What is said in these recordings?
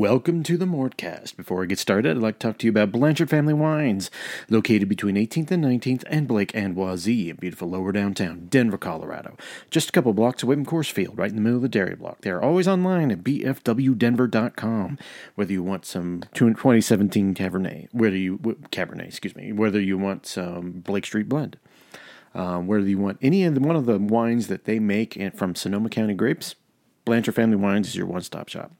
Welcome to the Mortcast. Before I get started, I'd like to talk to you about Blanchard Family Wines, located between 18th and 19th and Blake and Wazee in beautiful lower downtown Denver, Colorado. Just a couple blocks away from Coors Field, right in the middle of the dairy block. They're always online at bfwdenver.com. Whether you want some 2017 Cabernet, whether you Cabernet, excuse me, whether you want some Blake Street Blend, um, whether you want any of the, one of the wines that they make from Sonoma County grapes, Blanchard Family Wines is your one-stop shop.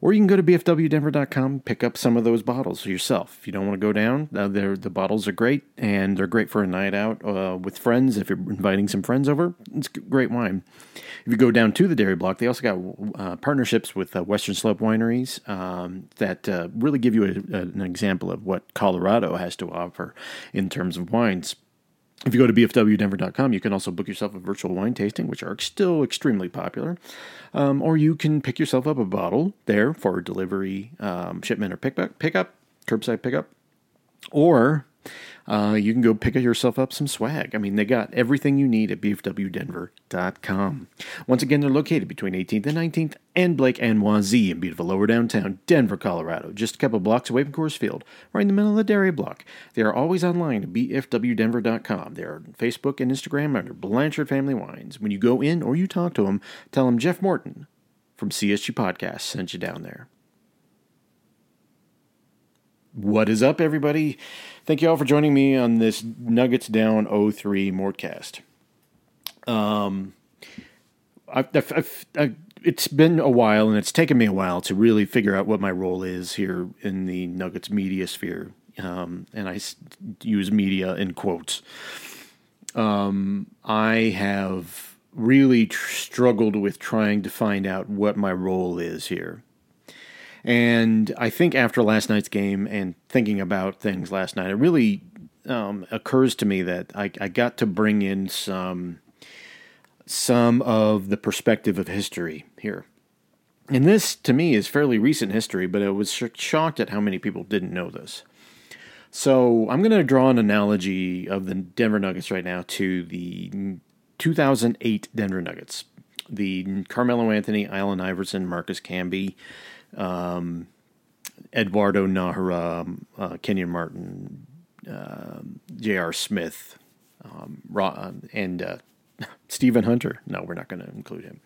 Or you can go to bfwdenver.com, pick up some of those bottles yourself. If you don't want to go down, uh, the bottles are great, and they're great for a night out uh, with friends. If you're inviting some friends over, it's great wine. If you go down to the dairy block, they also got uh, partnerships with uh, Western Slope wineries um, that uh, really give you a, a, an example of what Colorado has to offer in terms of wines. If you go to bfwdenver.com, you can also book yourself a virtual wine tasting, which are still extremely popular. Um, or you can pick yourself up a bottle there for delivery, um, shipment, or pickup, pickup, curbside pickup. Or uh, you can go pick yourself up some swag. I mean, they got everything you need at bfwdenver.com. Once again, they're located between 18th and 19th and Blake and Wazee in beautiful lower downtown Denver, Colorado, just a couple blocks away from Coors Field, right in the middle of the dairy block. They are always online at bfwdenver.com. They are on Facebook and Instagram under Blanchard Family Wines. When you go in or you talk to them, tell them Jeff Morton from CSG Podcast sent you down there. What is up, everybody? Thank you all for joining me on this Nuggets Down 03 Mortcast. Um, I've, I've, I've, it's been a while, and it's taken me a while to really figure out what my role is here in the Nuggets media sphere. Um, and I use media in quotes. Um, I have really tr- struggled with trying to find out what my role is here. And I think after last night's game and thinking about things last night, it really um, occurs to me that I, I got to bring in some some of the perspective of history here. And this, to me, is fairly recent history, but I was shocked at how many people didn't know this. So I'm going to draw an analogy of the Denver Nuggets right now to the 2008 Denver Nuggets. The Carmelo Anthony, Allen Iverson, Marcus Camby, um, Eduardo Najera, uh, Kenyon Martin, uh, J.R. Smith, um, uh, and uh, Steven Hunter. No, we're not going to include him.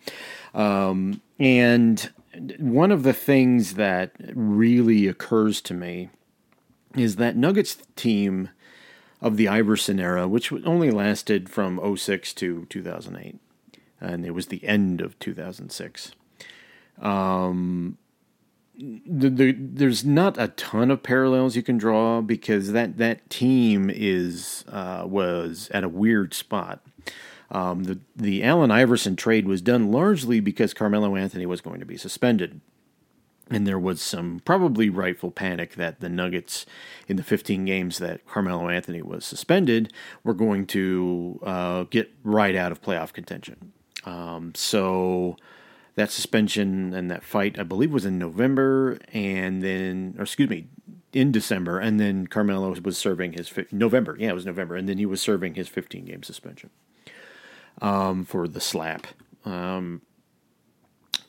Um, and one of the things that really occurs to me is that Nuggets team of the Iverson era, which only lasted from 06 to 2008, and it was the end of 2006. Um, the, the, there's not a ton of parallels you can draw because that that team is uh, was at a weird spot. Um, the the Allen Iverson trade was done largely because Carmelo Anthony was going to be suspended, and there was some probably rightful panic that the Nuggets in the 15 games that Carmelo Anthony was suspended were going to uh, get right out of playoff contention. Um, so that suspension and that fight, I believe, was in November, and then, or excuse me, in December, and then Carmelo was serving his November. Yeah, it was November, and then he was serving his 15 game suspension um, for the slap um,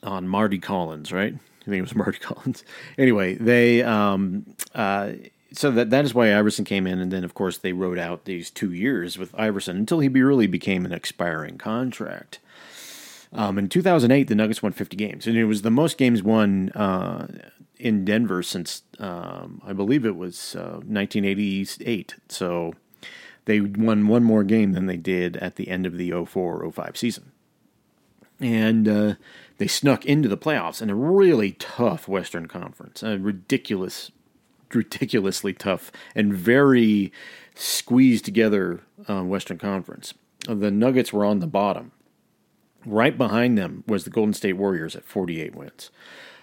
on Mardy Collins, right? I think it was Mardy Collins. Anyway, they um, uh, so that that is why Iverson came in, and then of course they wrote out these two years with Iverson until he really became an expiring contract. Um, in 2008, the Nuggets won 50 games, and it was the most games won uh, in Denver since um, I believe it was uh, 1988. So they won one more game than they did at the end of the 04-05 season, and uh, they snuck into the playoffs in a really tough Western Conference, a ridiculous, ridiculously tough and very squeezed together uh, Western Conference. The Nuggets were on the bottom Right behind them was the Golden State Warriors at 48 wins.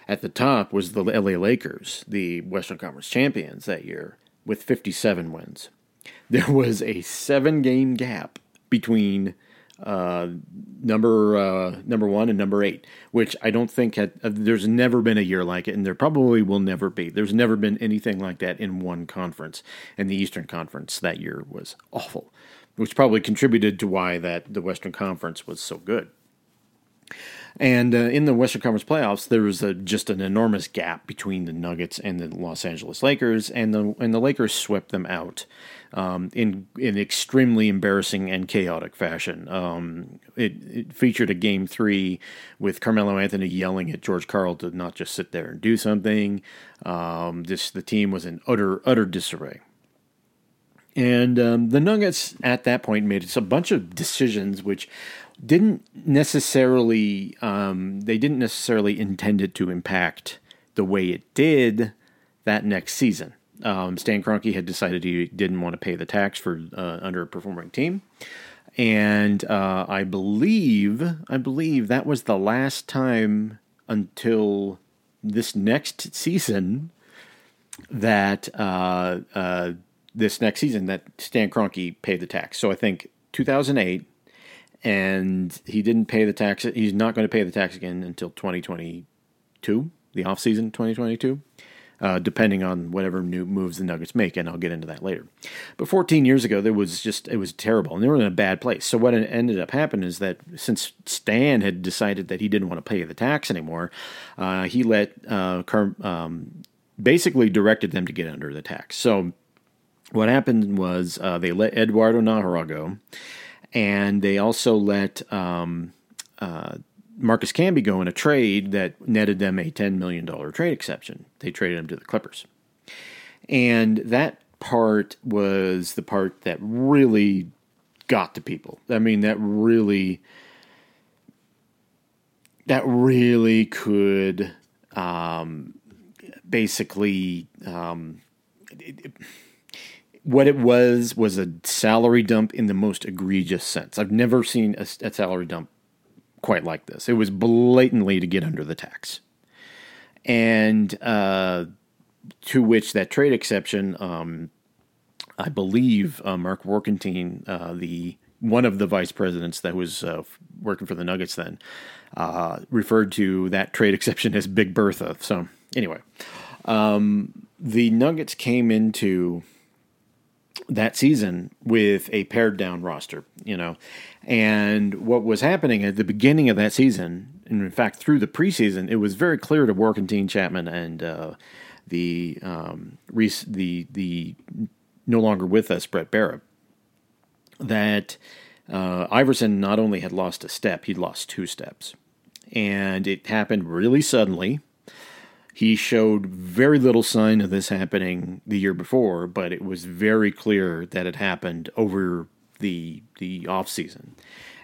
At the top was the LA Lakers, the Western Conference champions that year, with 57 wins. There was a seven game gap between uh, number uh, number one and number eight, which I don't think had. Uh, there's never been a year like it, and there probably will never be. There's never been anything like that in one conference, and the Eastern Conference that year was awful, which probably contributed to why that the Western Conference was so good. And uh, in the Western Conference playoffs, there was a, just an enormous gap between the Nuggets and the Los Angeles Lakers, and the and the Lakers swept them out um, in in extremely embarrassing and chaotic fashion. Um, it, it, featured a game three with Carmelo Anthony yelling at George Karl to not just sit there and do something. Um, this the team was in utter utter disarray. And um, the Nuggets at that point made a bunch of decisions which didn't necessarily um, they didn't necessarily intend it to impact the way it did that next season. Um, Stan Kroenke had decided he didn't want to pay the tax for uh, underperforming team, and uh, I believe I believe that was the last time until this next season that uh, uh this next season that Stan Kroenke paid the tax. So I think 2008, and he didn't pay the tax. He's not going to pay the tax again until 2022, the off season 2022. Uh, depending on whatever new moves the Nuggets make, and I'll get into that later. But 14 years ago, there was just it was terrible, and they were in a bad place. So what ended up happening is that since Stan had decided that he didn't want to pay the tax anymore, uh, he let uh, Car- um, basically directed them to get under the tax. So what happened was uh, they let Eduardo Najera go, and they also let um, uh, Marcus Camby go in a trade that netted them a $10 million trade exception. They traded him to the Clippers. And that part was the part that really got to people. I mean, that really, that really could um, basically. Um, it, it, what it was was a salary dump in the most egregious sense. I've never seen a, a, salary dump quite like this. It was blatantly to get under the tax, and uh, to which that trade exception, um, I believe, uh, Mark Warkentien, uh, the one of the vice presidents that was uh, working for the Nuggets then, uh, referred to that trade exception as Big Bertha. So anyway, um, the Nuggets came into that season with a pared down roster, you know. And what was happening at the beginning of that season, and in fact through the preseason, it was very clear to Warkentien Chapman and uh, the um, the the no longer with us Bret Bearup that uh, Iverson not only had lost a step, he'd lost two steps, and it happened really suddenly he showed very little sign of this happening the year before, but it was very clear that it happened over the the off season.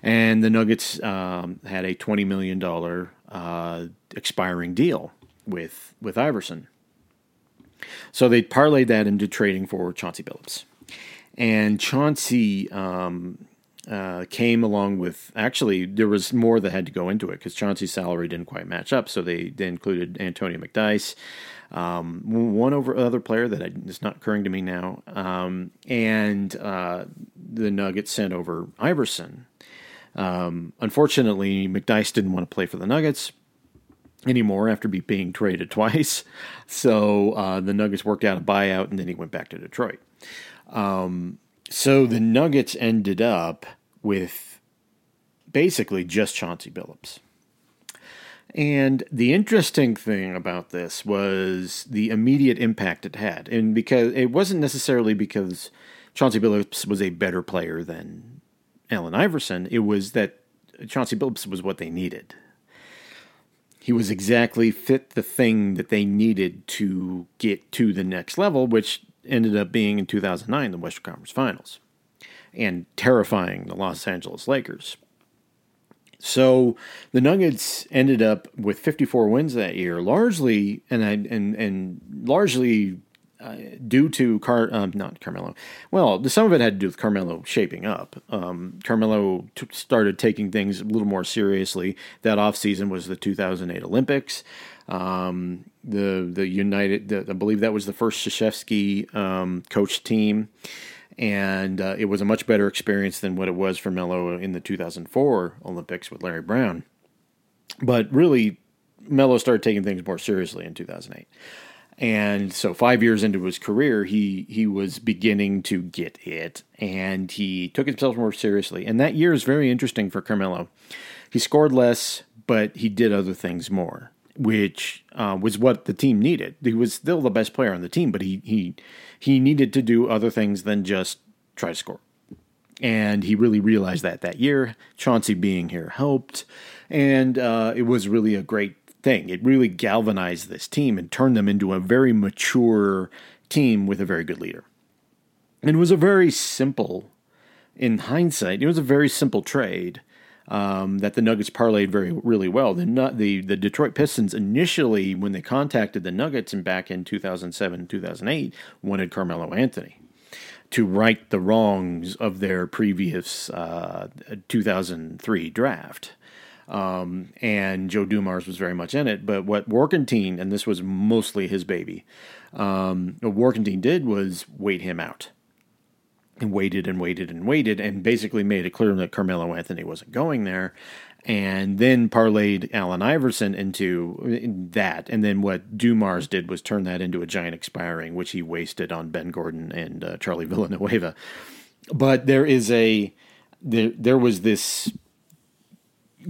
And the Nuggets um, had a twenty million dollar uh, expiring deal with with Iverson. So they parlayed that into trading for Chauncey Billups. And Chauncey um, uh, came along with actually there was more that had to go into it because Chauncey's salary didn't quite match up, so they, they included Antonio McDyess, um, one over other player that is not occurring to me now, um, and uh, the Nuggets sent over Iverson. Um, unfortunately, McDyess didn't want to play for the Nuggets anymore after being traded twice, so uh, the Nuggets worked out a buyout, and then he went back to Detroit. Um, so the Nuggets ended up with basically just Chauncey Billups. And the interesting thing about this was the immediate impact it had. And because it wasn't necessarily because Chauncey Billups was a better player than Allen Iverson, it was that Chauncey Billups was what they needed. He was exactly fit the thing that they needed to get to the next level, which ended up being in 2009, the Western Conference Finals and terrifying the Los Angeles Lakers. So the Nuggets ended up with 54 wins that year, largely and and and largely uh, due to Car um, not Carmelo. Well, some of it had to do with Carmelo shaping up. Um, Carmelo t- started taking things a little more seriously. That offseason was the 2008 Olympics. Um, the the United, the, I believe that was the first Krzyzewski um, coach team and uh, it was a much better experience than what it was for Melo in the 2004 Olympics with Larry Brown. But really, Melo started taking things more seriously in 2008. And so, five years into his career, he he was beginning to get it, and he took himself more seriously. And that year is very interesting for Carmelo. He scored less, but he did other things more, which uh, was what the team needed. He was still the best player on the team, but he he he needed to do other things than just try to score. And he really realized that that year. Chauncey being here helped, and uh, it was really a great thing. It really galvanized this team and turned them into a very mature team with a very good leader. And it was a very simple, in hindsight, it was a very simple trade um, that the Nuggets parlayed very really well. The, the the Detroit Pistons initially, when they contacted the Nuggets and back in 2007 2008, wanted Carmelo Anthony to right the wrongs of their previous uh, 2003 draft. Um, and Joe Dumars was very much in it. But what Warkentien, and this was mostly his baby, um, what Warkentien did was wait him out and waited and waited and waited and basically made it clear that Carmelo Anthony wasn't going there. And then parlayed Allen Iverson into that. And then what Dumars did was turn that into a giant expiring, which he wasted on Ben Gordon and uh, Charlie Villanueva. But there is a, there, there was this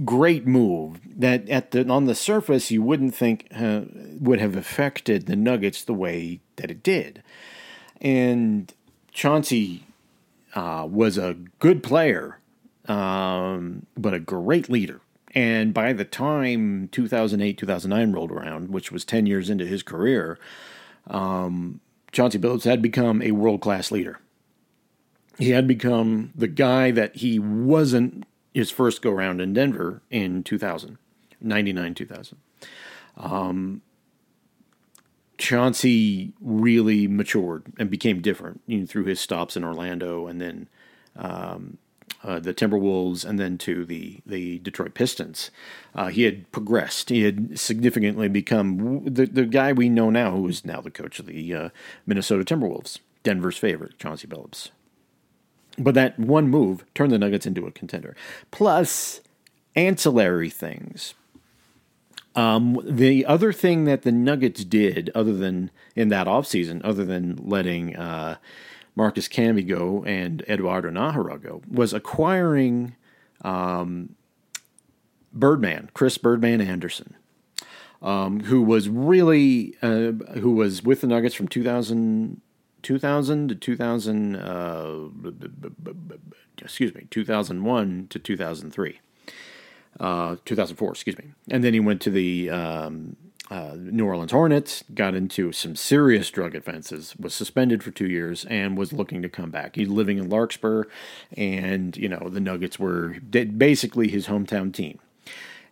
great move that at the on the surface you wouldn't think uh, would have affected the Nuggets the way that it did. And Chauncey uh, was a good player, um, but a great leader. And by the time 2008, 2009 rolled around, which was 10 years into his career, um, Chauncey Billups had become a world class leader. He had become the guy that he wasn't his first go round in Denver in 2000, 99, 2000. Um, Chauncey really matured and became different you know, through his stops in Orlando and then um, uh, the Timberwolves and then to the, the Detroit Pistons. Uh, he had progressed. He had significantly become the, the guy we know now, who is now the coach of the uh, Minnesota Timberwolves, Denver's favorite, Chauncey Billups. But that one move turned the Nuggets into a contender. Plus, ancillary things. Um, the other thing that the Nuggets did, other than in that offseason, other than letting uh, Marcus Camby go and Eduardo Najera go, was acquiring um, Birdman, Chris Birdman Andersen. um, who was really uh, who was with the Nuggets from 2000, 2000 to 2000, uh, excuse me, 2001 to 2003 uh, 2004, excuse me. And then he went to the um, uh, New Orleans Hornets, got into some serious drug offenses, was suspended for two years, and was looking to come back. He's living in Larkspur, and you know the Nuggets were basically his hometown team.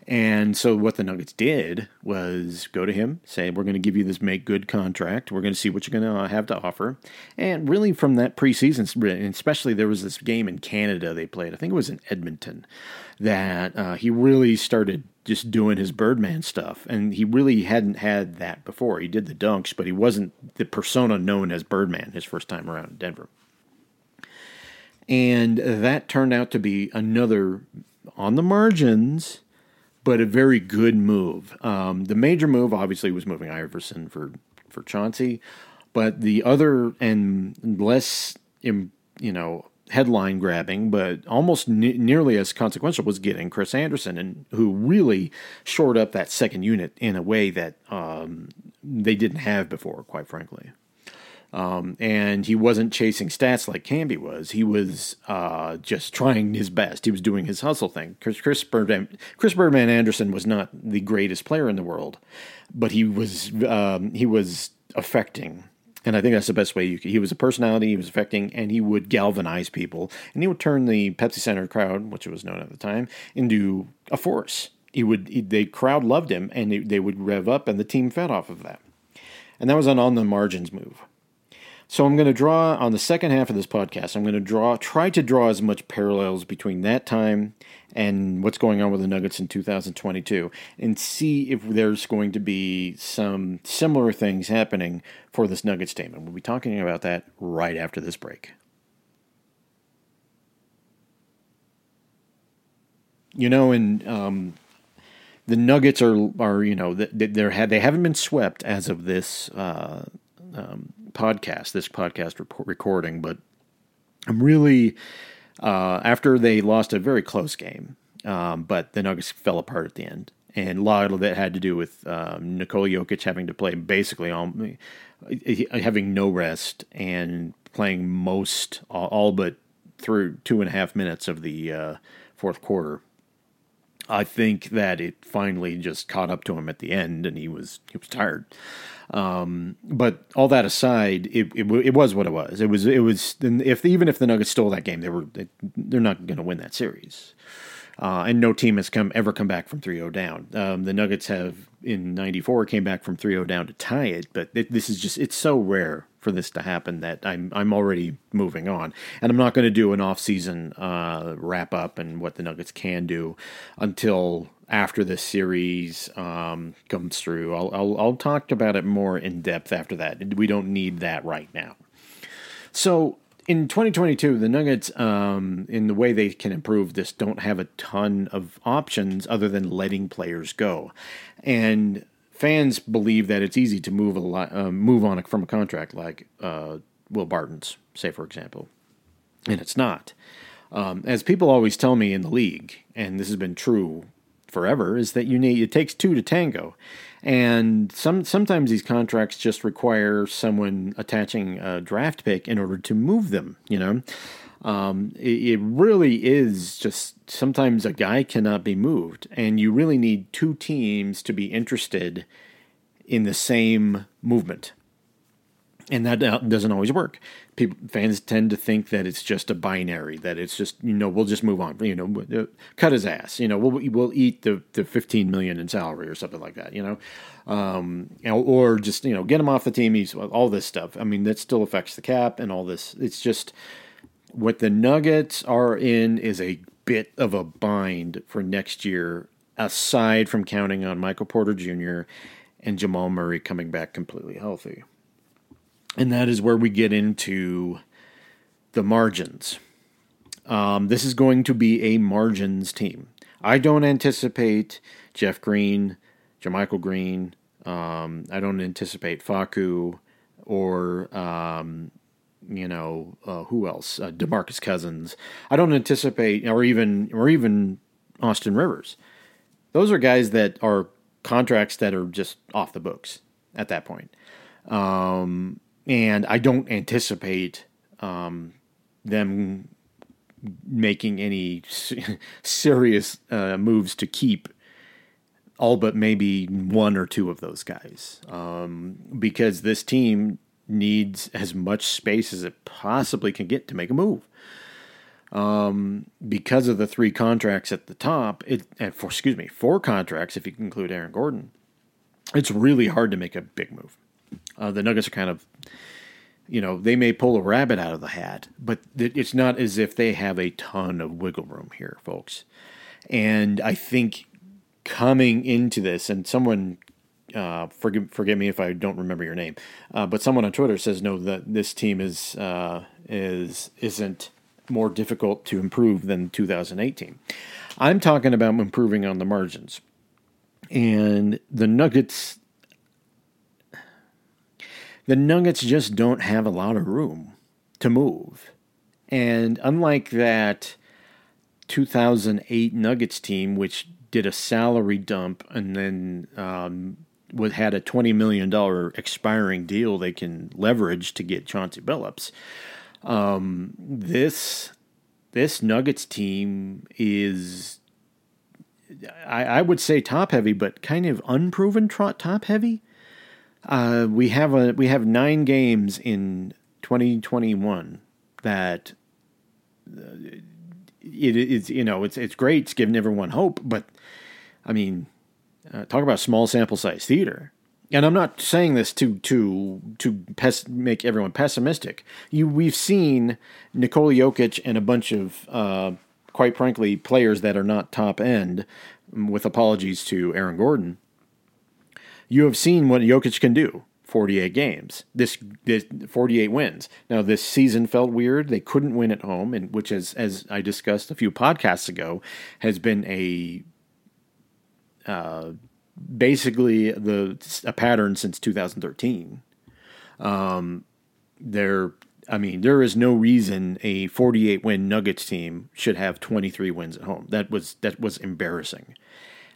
And so what the Nuggets did was go to him, say, "We're going to give you this make good contract. We're going to see what you're going to uh, have to offer." And really, from that preseason, especially there was this game in Canada they played. I think it was in Edmonton that uh, he really started just doing his Birdman stuff, and he really hadn't had that before. He did the dunks, but he wasn't the persona known as Birdman his first time around in Denver. And that turned out to be another on the margins but a very good move. Um, the major move, obviously, was moving Iverson for for Chauncey, but the other and less, you know, headline grabbing, but almost ne- nearly as consequential was getting Chris Andersen, and who really shored up that second unit in a way that um, they didn't have before, quite frankly. Um, and he wasn't chasing stats like Camby was. He was uh, just trying his best. He was doing his hustle thing. Chris, Chris, Birdman, Chris Birdman Andersen was not the greatest player in the world, but he was um, he was affecting. And I think that's the best way you could. He was a personality, he was affecting, and he would galvanize people. And he would turn the Pepsi Center crowd, which it was known at the time, into a force. He would, he, the crowd loved him, and they, they would rev up, and the team fed off of that. And that was an on the margins move. So I'm going to draw on the second half of this podcast. I'm going to draw, try to draw as much parallels between that time and what's going on with the Nuggets in 2022, and see if there's going to be some similar things happening for this Nuggets team. And we'll be talking about that right after this break. You know, and um, the Nuggets are are you know they they haven't been swept as of this. Uh, um, podcast, this podcast report recording, but I'm really uh, after they lost a very close game, um, but the Nuggets fell apart at the end. and a lot of that had to do with um, Nikola Jokic having to play basically all, having no rest and playing most all, all but through two and a half minutes of the uh, fourth quarter. I think that it finally just caught up to him at the end, and he was he was tired. Um, but all that aside, it, it, it was what it was. It was it was if even if the Nuggets stole that game, they were they, they're not going to win that series. Uh, and no team has come ever come back from 3-0 down. Um, the Nuggets have in '94 came back from 3-0 down to tie it, but it, this is just it's so rare for this to happen that I'm I'm already moving on, and I'm not going to do an off season uh, wrap up and what the Nuggets can do until after this series um, comes through. I'll, I'll I'll talk about it more in depth after that. We don't need that right now. So in 2022, the Nuggets, um, in the way they can improve this, don't have a ton of options other than letting players go, and fans believe that it's easy to move a lot, uh, move on from a contract like uh, Will Barton's, say for example, and it's not. Um, as people always tell me in the league, and this has been true forever, is that you need it takes two to tango, and some sometimes these contracts just require someone attaching a draft pick in order to move them. You know, um, it, it, really is just sometimes a guy cannot be moved, and you really need two teams to be interested in the same movement. And that doesn't always work. People, fans tend to think that it's just a binary, that it's just you know we'll just move on, you know, uh, cut his ass, you know, we'll we'll eat the the fifteen million in salary or something like that, you know, um, or just you know get him off the team. He's all this stuff. I mean, that still affects the cap and all this. It's just what the Nuggets are in is a bit of a bind for next year, aside from counting on Michael Porter Jr. and Jamal Murray coming back completely healthy. And that is where we get into the margins. Um, this is going to be a margins team. I don't anticipate Jeff Green, JaMychal Green. Um, I don't anticipate Facu or um, you know, uh, who else? Uh, DeMarcus Cousins. I don't anticipate, or even, or even Austin Rivers. Those are guys that are contracts that are just off the books at that point. Um, and I don't anticipate um, them making any serious uh, moves to keep all but maybe one or two of those guys um, because this team needs as much space as it possibly can get to make a move. Um, because of the three contracts at the top, it and for excuse me, four contracts if you include Aaron Gordon, it's really hard to make a big move. Uh, the Nuggets are kind of, you know, they may pull a rabbit out of the hat, but it's not as if they have a ton of wiggle room here, folks. And I think coming into this, and someone uh, forgive forgive me if I don't remember your name, uh, but someone on Twitter says no that this team is uh, is isn't more difficult to improve than 2018. I'm talking about improving on the margins, and the Nuggets. The Nuggets just don't have a lot of room to move, and unlike that 2008 Nuggets team, which did a salary dump and then um, with had a twenty million dollar expiring deal they can leverage to get Chauncey Billups. Um, this this Nuggets team is, I, I, would say top heavy, but kind of unproven top heavy. Uh, we have a we have nine games in 2021 that uh, it is you know it's it's great. It's giving everyone hope, but I mean uh, talk about small sample size theater. And I'm not saying this to to to pes- make everyone pessimistic. You we've seen Nikola Jokic and a bunch of uh, quite frankly players that are not top end. With apologies to Aaron Gordon, you have seen what Jokic can do. 48 games. This, this 48 wins. Now this season felt weird. They couldn't win at home, and which is as I discussed a few podcasts ago has been a uh, basically the a pattern since 2013. Um, there, I mean, there is no reason a 48 win Nuggets team should have 23 wins at home. That was that was embarrassing.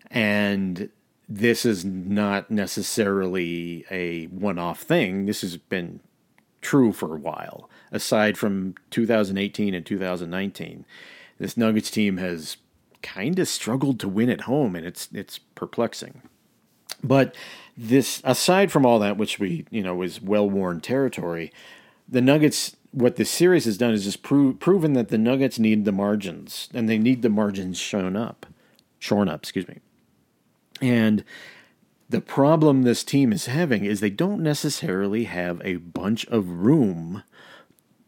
And this is not necessarily a one off thing. This has been true for a while, aside from 2018 and 2019. This Nuggets team has kind of struggled to win at home, and it's it's perplexing. But this, aside from all that, which we you know is well worn territory, the Nuggets. What this series has done is just pro- proven that the Nuggets need the margins, and they need the margins shown up, shorn up. Excuse me. And the problem this team is having is they don't necessarily have a bunch of room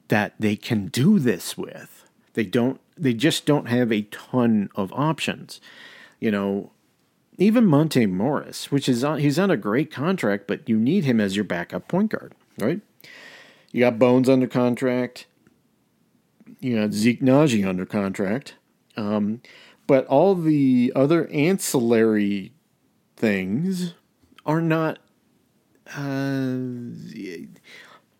that they can do this with. They don't they just don't have a ton of options. You know, even Monte Morris, which is on he's on a great contract, but you need him as your backup point guard, right? You got Bones under contract. You got Zeke Nnaji under contract. Um, but all the other ancillary things are not. Uh,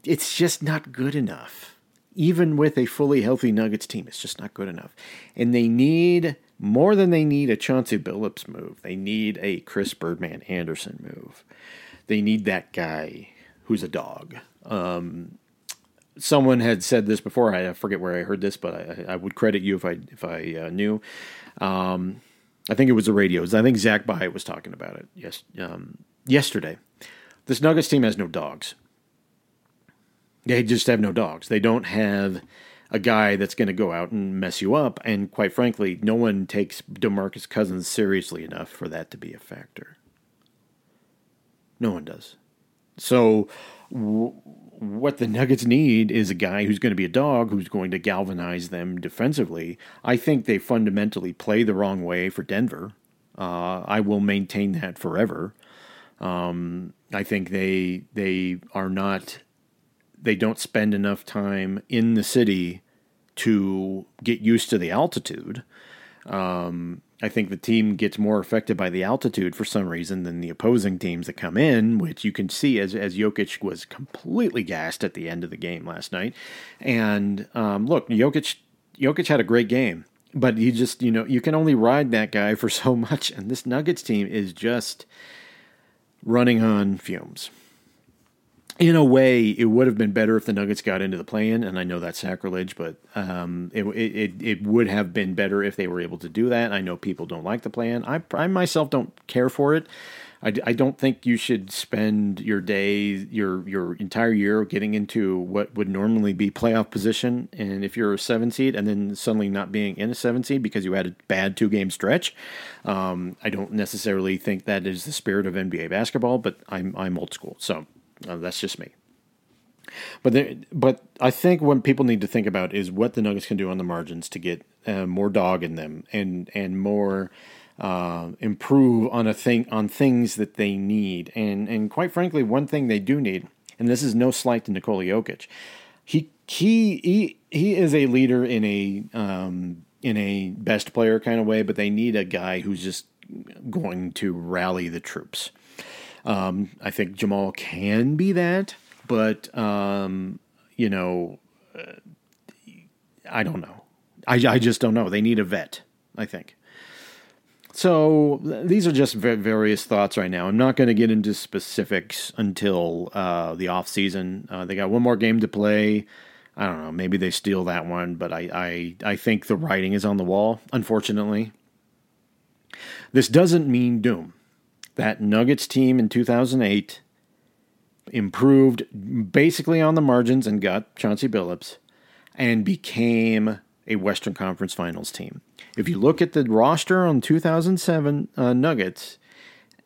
it's just not good enough. Even with a fully healthy Nuggets team, it's just not good enough. And they need more than they need a Chauncey Billups move. They need a Chris Birdman Andersen move. They need that guy who's a dog. Um, someone had said this before. I forget where I heard this, but I, I would credit you if I if I uh, knew. Um, I think it was the radios. I think Zach By was talking about it yes um, yesterday. This Nuggets team has no dogs. They just have no dogs. They don't have a guy that's going to go out and mess you up. And quite frankly, no one takes DeMarcus Cousins seriously enough for that to be a factor. No one does. So, w- what the Nuggets need is a guy who's going to be a dog who's going to galvanize them defensively. I think they fundamentally play the wrong way for Denver. Uh, I will maintain that forever. Um, I think they they are not they don't spend enough time in the city to get used to the altitude. Um, I think the team gets more affected by the altitude for some reason than the opposing teams that come in, which you can see as as Jokic was completely gassed at the end of the game last night. And um, look, Jokic Jokic had a great game, but you just you know you can only ride that guy for so much, and this Nuggets team is just running on fumes in a way, it would have been better if the Nuggets got into the play-in, and I know that's sacrilege, but um, it, it it would have been better if they were able to do that. I know people don't like the play-in. I, I myself don't care for it. I, I don't think you should spend your day, your your entire year getting into what would normally be playoff position, and if you're a seven seed and then suddenly not being in a seven seed because you had a bad two game stretch, um, I don't necessarily think that is the spirit of NBA basketball. But I'm I'm old school, so uh, that's just me. But there, but I think what people need to think about is what the Nuggets can do on the margins to get uh, more dog in them and and more uh, improve on a thing on things that they need. And and quite frankly, one thing they do need, and this is no slight to Nikola Jokic, he he he he is a leader in a um, in a best player kind of way, but they need a guy who's just going to rally the troops. Um, I think Jamal can be that, but um, you know, uh, I don't know. I, I just don't know. They need a vet. I think. So these are just various thoughts right now. I'm not going to get into specifics until uh, the off season. Uh, they got one more game to play. I don't know. Maybe they steal that one, but I, I I think the writing is on the wall. Unfortunately, this doesn't mean doom that Nuggets team in 2008 improved basically on the margins and got Chauncey Billups and became a Western Conference Finals team. If you look at the roster on 2007 uh, Nuggets,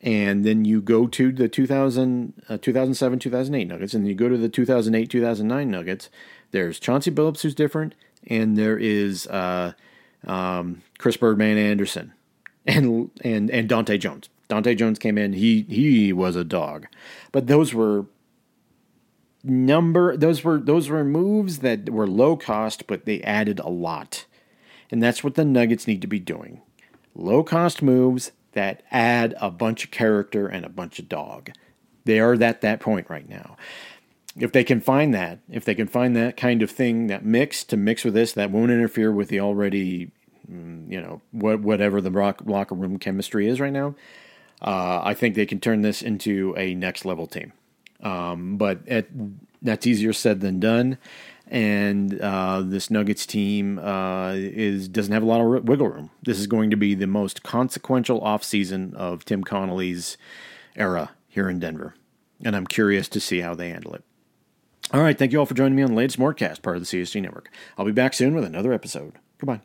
and then you go to the 2000, uh, 2007 2008 Nuggets, and you go to the 2008 2009 Nuggets, there's Chauncey Billups who's different, and there is uh, um, Chris Birdman Andersen and and and Dahntay Jones. Dahntay Jones came in. He he was a dog, but those were number those were those were moves that were low cost, but they added a lot, and that's what the Nuggets need to be doing. Low cost moves that add a bunch of character and a bunch of dog. They are at that point right now. If they can find that, if they can find that kind of thing, that mix to mix with this, that won't interfere with the already mm, you know, what, whatever the rock, locker room chemistry is right now. Uh, I think they can turn this into a next level team. Um, but that's easier said than done. And uh, this Nuggets team uh, is doesn't have a lot of wiggle room. This is going to be the most consequential offseason of Tim Connelly's era here in Denver. And I'm curious to see how they handle it. All right, thank you all for joining me on the latest Mortcast, part of the CSG Network. I'll be back soon with another episode. Goodbye.